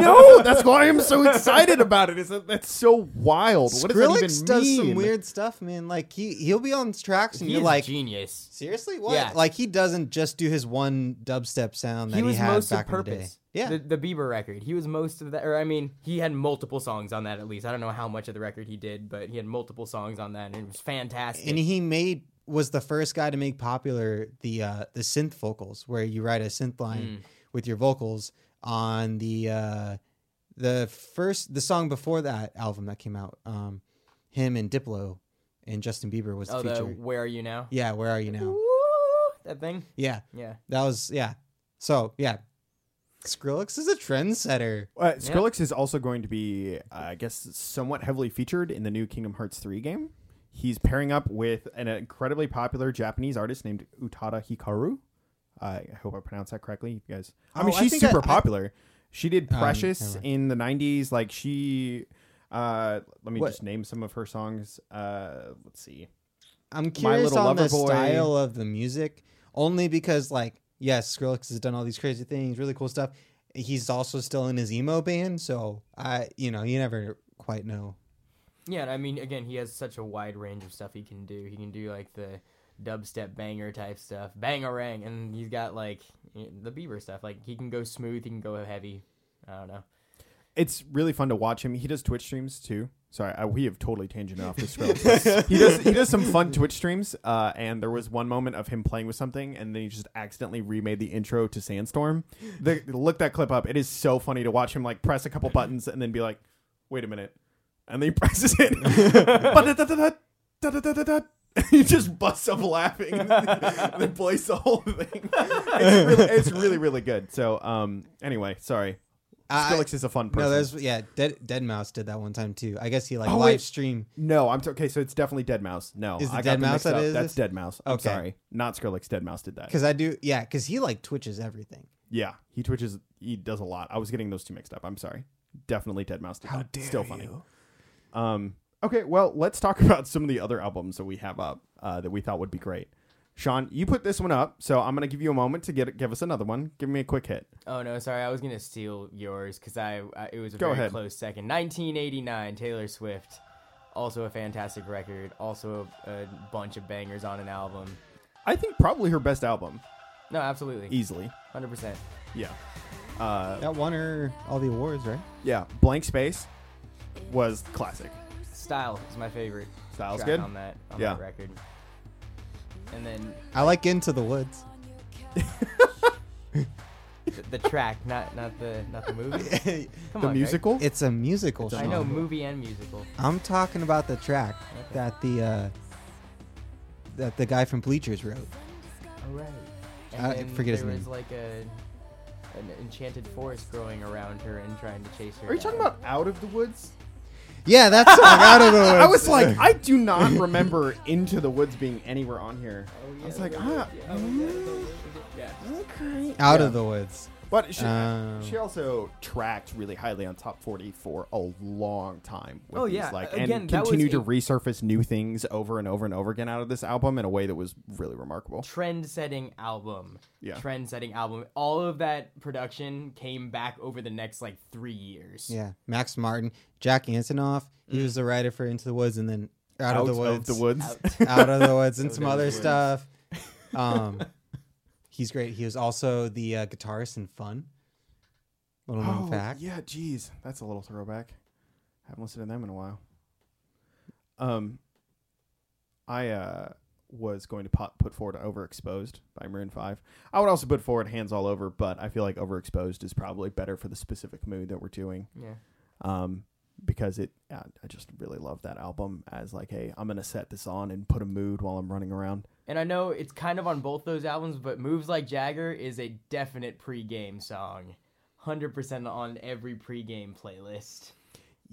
know. That's why I'm so excited about it. it. Is that that's so wild? What does that Skrillex even does mean? some weird stuff, man. Like he he'll be on tracks and He you're like, genius. seriously, what? Yeah. Like he doesn't just do his one dubstep sound that He he, was had most of back in the day. purpose. Yeah, the, the Bieber record. He was most of that, or I mean, he had multiple songs on that at least. I don't know how much of the record he did, but he had multiple songs on that, and it was fantastic. and he made was the first guy to make popular the uh the synth vocals where you write a synth line Mm. with your vocals on the uh the first the song before that album that came out um him and Diplo and Justin Bieber was oh, the the Where Are You Now? yeah where are you now Woo! That thing. yeah Yeah. that was yeah so yeah Skrillex is a trendsetter Uh, Skrillex is also going to be, uh, I guess, somewhat heavily featured in the new Kingdom Hearts 3 game. He's pairing up with an incredibly popular Japanese artist named Utada Hikaru. Uh, I hope I pronounced that correctly. You guys, I mean, Oh, I she's think I- super I- popular. she did Um, Precious never mind. in the '90s. Like she, uh, let me What- just name some of her songs. Uh, let's see. I'm curious Little on the Lover Boy. style of the music, only because like yes, Skrillex has done all these crazy things, really cool stuff. He's also still in his emo band, so I, you know, you never quite know. Yeah, I mean, again, he has such a wide range of stuff he can do. He can do like the dubstep banger type stuff, bangarang, and he's got like the Bieber stuff. Like he can go smooth, he can go heavy. I don't know. It's really fun to watch him. He does Twitch streams too. Sorry, I, we have totally tangent off this. Skrillex. he does he does some fun Twitch streams. Uh, and there was one moment of him playing with something, and then he just accidentally remade the intro to Sandstorm. The, look that clip up. It is so funny to watch him like press a couple buttons and then be like, "Wait a minute," and then he presses it. He just busts up laughing and then plays the whole thing. It's really, it's really really good. So um, anyway, sorry. I- Skrillex is a fun person. No, there's yeah, Dead deadmau5 did that one time too. I guess he like Oh, live stream. No, I'm t- okay. So it's definitely deadmau5. No, Is it I got Dead them Mouse mixed that up. is That's this? deadmau5. I'm Okay. sorry, not Skrillex. deadmau5 did that. Because I do, yeah, because he like twitches everything. Yeah, he twitches. He does a lot. I was getting those two mixed up. I'm sorry. Definitely deadmau5 did that. Still funny. Um. Okay. Well, let's talk about some of the other albums that we have up uh, that we thought would be great. Sean, you put this one up, so I'm gonna give you a moment to get give us another one. Give me a quick hit. Oh no, sorry, I was gonna steal yours because I, I it was a Go very ahead. close second. 1989, Taylor Swift, also a fantastic record, also a, a bunch of bangers on an album. I think probably her best album, No, absolutely, easily. hundred percent. Yeah. Uh, That won her all the awards, right? yeah. Blank Space was classic. Style is my favorite. Style's good? on that on Yeah. that record. And then I like Into the Woods. the, the track, not not the not the movie. Come The on, Greg. musical. It's a musical. I know Sean. movie and musical. I'm talking about the track Okay. that the uh, that the guy from Bleachers wrote. All right. And I then forget his there name. was like a an enchanted forest growing around her and trying to chase her. Are you talking down. about Out of the Woods? Yeah, that's song out of the woods. I was like, I do not remember Into the Woods being anywhere on here. I was like, ah, mm, okay. out Yeah. of the woods. But she, Um, she also tracked really highly on top 40 for a long time. Oh, these, yeah. like Again, and that continued to a- resurface new things over and over and over again out of this album in a way that was really remarkable. trend-setting album. Yeah. Trend-setting album. All of that production came back over the next like three years. Yeah, Max Martin, Jack Antonoff. He was the writer for Into the Woods, and then Out, of the Woods, the woods. Out of the Woods, and Out some other Woods. stuff. Um, he's great. He was also the uh, guitarist in Fun. Little known Oh, fact. yeah, geez, that's a little throwback. Haven't listened to them in a while. Um, I uh was going to put put forward Overexposed by Maroon Five. I would also put forward Hands All Over, but I feel like Overexposed is probably better for the specific mood that we're doing. Yeah. Um, because it, I just really love that album as like, hey, I'm gonna set this on and put a mood while I'm running around. And I know it's kind of on both those albums, but Moves Like Jagger is a definite pregame song. 100% on every pregame playlist.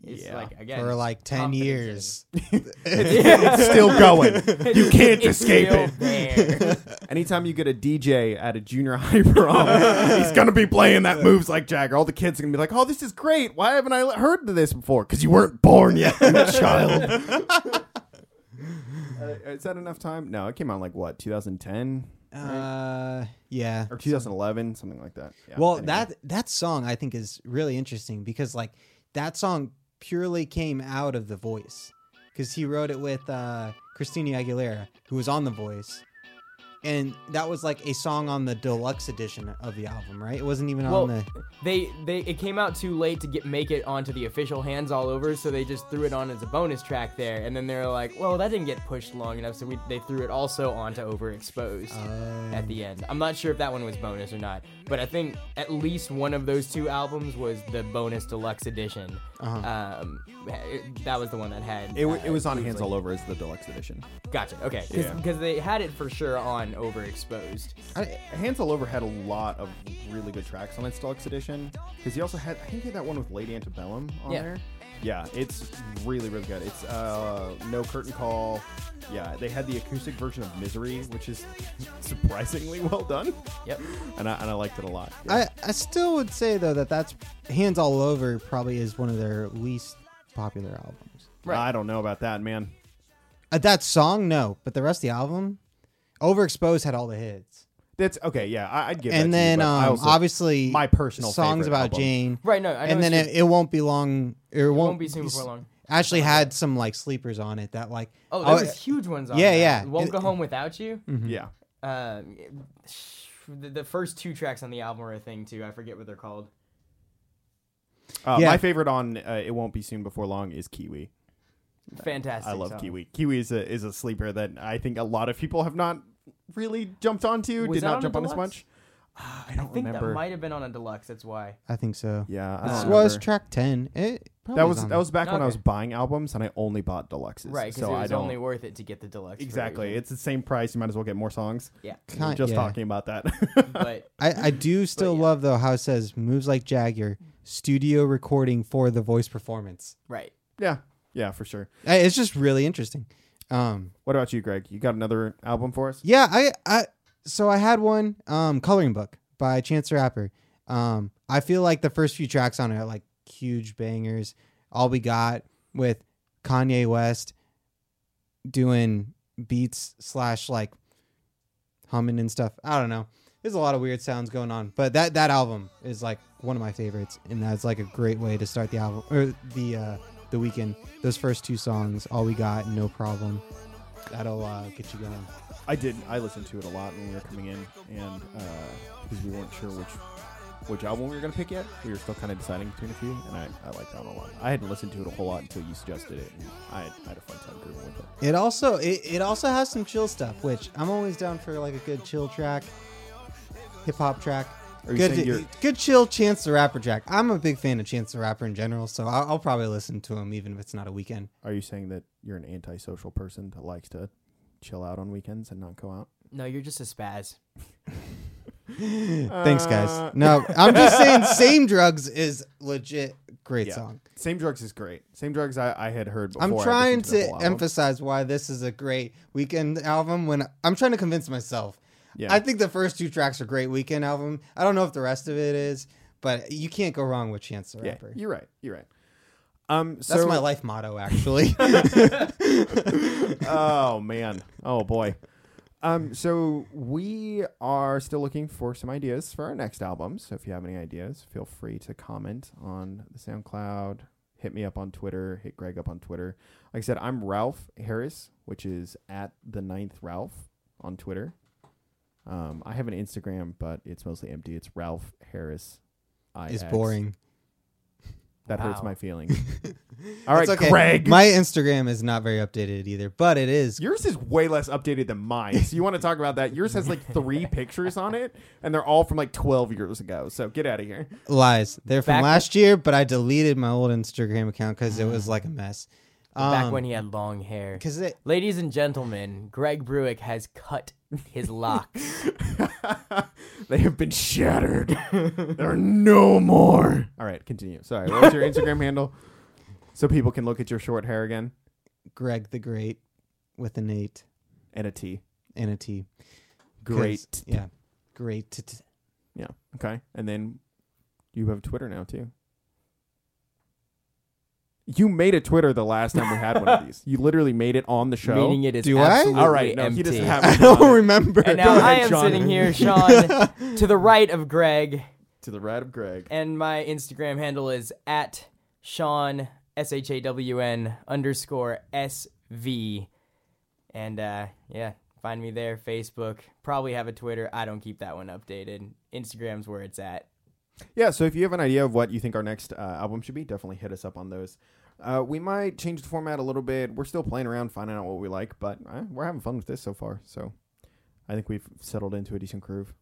It's Yeah. like, again, For like 10 years. it's still going. You can't It's escape it. there. Anytime you get a DJ at a junior high prom, he's gonna be playing that moves like Jagger. All the kids are gonna be like, "Oh, this is great! Why haven't I heard of this before? Because you weren't born yet, you child." Uh, is that enough time? No, it came out like what 2010 Uh, yeah. or 2011, something like that. Yeah, well, anyway. that that song I think is really interesting because like that song purely came out of The Voice because he wrote it with uh, Christina Aguilera, who was on The Voice, and that was like a song on the deluxe edition of the album, right? It wasn't even Well, on the. they they it came out too late to get make it onto the official hands all over so they just threw it on as a bonus track there and then they're like well that didn't get pushed long enough so we they threw it also onto overexposed Uh, at the end i'm not sure if that one was bonus or not but i think at least one of those two albums was the bonus deluxe edition Uh-huh. um that was the one that had it, uh, it was on Hands All Over as the deluxe edition. gotcha okay Yeah. because they had it for sure on overexposed Hands All Over had a lot of really good tracks on its deluxe edition because he also had I think he had that one with Lady Antebellum on Yeah. there. Yeah, it's really really good. It's uh, no curtain call. Yeah, they had the acoustic version of Misery, which is surprisingly well done, yep and I and I liked it a lot. I I still would say though that that's Hands All Over probably is one of their least popular albums. Right. I don't know about that, man. Uh, that song, no, but the rest of the album, Overexposed had all the hits, That's okay. Yeah, I, I'd give. and that to you, then but I um, also- obviously my personal songs favorite about album. Jane, right no I know and then it's it, it won't be long. It, it won't, won't be soon before long Actually, had some like sleepers on it that like oh there was huge ones on yeah, that. yeah. won't It- go home without you Yeah, Um, the, the first two tracks on the album are a thing too. I forget what they're called. uh, Yeah. my favorite on uh, "It Won't Be Soon Before Long" is Kiwi. Fantastic. I love song. Kiwi. Kiwi is a is a sleeper that I think a lot of people have not really jumped onto. Was did that not on jump a on as deluxe? much. Ah, I I don't think remember. that might have been on a deluxe. That's why. I think so. yeah, I This don't was remember. track ten. It probably that was on that was back when I was Okay. buying albums and I only bought deluxes. Right, because so it I was don't only worth it to get the deluxe. exactly. version. It's the same price. You might as well get more songs. yeah, We Kind- just yeah. talking about that. but I, I do still yeah. love though how it says moves like Jagger studio recording for the voice performance. right. yeah, yeah, for sure. Uh, It's just really interesting. Um, What about you, Greg? You got another album for us? yeah, I, I so I had one um coloring book by Chance the Rapper. Um, I feel like the first few tracks on it are like huge bangers. All we got with Kanye West doing beats slash like humming and stuff. I don't know. There's a lot of weird sounds going on, but that that album is like one of my favorites, and that's like a great way to start the album or the uh, the weekend. Those first two songs, all we got, no problem. That'll uh, get you going. I did. I listened to it a lot when we were coming in, and uh, because we weren't sure which which album we were gonna pick yet, we were still kind of deciding between a few, and I, I liked that one a lot. I hadn't listened to it a whole lot until you suggested it, and I had, I had a fun time grooving with it. It also it, it also has some chill stuff, which I'm always down for like a good chill track, hip hop track. Are Good, you're- good chill Chance the Rapper Jack. I'm a big fan of Chance the Rapper in general, so I'll, I'll probably listen to him even if it's not a weekend. Are you saying that you're an antisocial person that likes to chill out on weekends and not go out? No, you're just a spaz. Thanks, Uh, guys. No, I'm just saying, same drugs is legit Great Yeah. song. Same drugs is great. Same drugs I, I had heard before. I'm trying listened the to emphasize why this is a great weekend album. When I'm trying to convince myself, Yeah. I think the first two tracks are great weekend album. I don't know if the rest of it is, but you can't go wrong with Chance the Rapper. yeah, you're right. You're right. Um, That's so, my life motto, actually. oh man. Oh boy. Um, so we are still looking for some ideas for our next album. So if you have any ideas, feel free to comment on the SoundCloud. Hit me up on Twitter. Hit Greg up on Twitter. Like I said, I'm Ralph Harris, which is at the ninth Ralph on Twitter. Um, I have an Instagram, but it's mostly empty. It's Ralph Harris. it's boring. That hurts Wow. my feelings. All right, It's okay. Greg. My Instagram is not very updated either, but it is. Yours is way less updated than mine. So you want to talk about that? Yours has like three pictures on it, and they're all from like 12 years ago. So get out of here. Lies. They're from Back- last year, but I deleted my old Instagram account because it was like a mess. Back Um, when he had long hair. Because it. Ladies and gentlemen, Greg Bruick has cut his locks. they have been shattered. there are no more. All right, continue. Sorry. What's your Instagram handle? So people can look at your short hair again Greg the Great with an eight and a T. and a T. 'Cause- Great. Yeah. Great. t- t- Yeah. Okay. And then you have Twitter now too. You made a Twitter the last time we had one of these. You literally made it on the show. Meaning it is Do I? absolutely All right. No, empty. he doesn't have. I don't remember. And Go now I am Sean. sitting here, Sean, to the right of Greg, to the right of Greg. and my Instagram handle is at Sean S H A W N underscore S V, and uh, yeah, find me there. Facebook, probably have a Twitter. I don't keep that one updated. Instagram's where it's at. Yeah, so if you have an idea of what you think our next uh, album should be, definitely hit us up on those. Uh, we might change the format a little bit. We're still playing around, finding out what we like, but uh, we're having fun with this so far. So I think we've settled into a decent groove.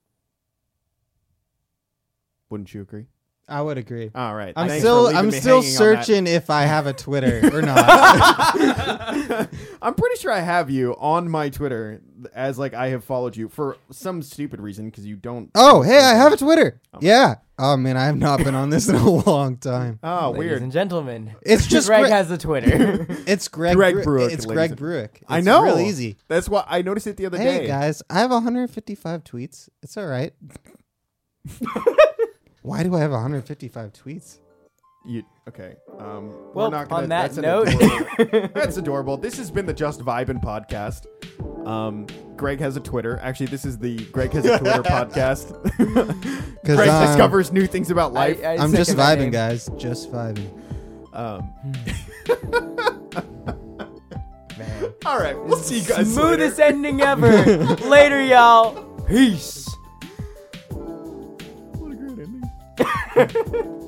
Wouldn't you agree? I would agree. All right. I'm Thanks for still leaving I'm me still hanging on that. searching if I have a Twitter or not. I'm pretty sure I have you on my Twitter as like I have followed you for some stupid reason because you don't. oh, hey, I have a Twitter. Oh. Yeah. Oh man, I have not been on this in a long time. Oh, Ladies weird. and gentlemen, It's just Greg Gre- has a Twitter. It's Greg. Greg Bru- Bruick, It's ladies Greg and- Bruick. I It's know. Real easy. That's why I noticed it the other day. Hey day. guys, I have 155 tweets. It's all right. Why do I have 155 tweets? You okay? Um, Well, we're not gonna, on that that's note- adorable- that's adorable. This has been the Just Vibin podcast. Um, Greg has a Twitter. Actually, this is the Greg has a Twitter podcast. 'Cause, Greg um, discovers new things about life. I- I I'm just vibing, name. guys. Just vibing. um, Man. all right, we'll see you guys Smoothest later. ending ever. Later, y'all. Peace. What a great ending.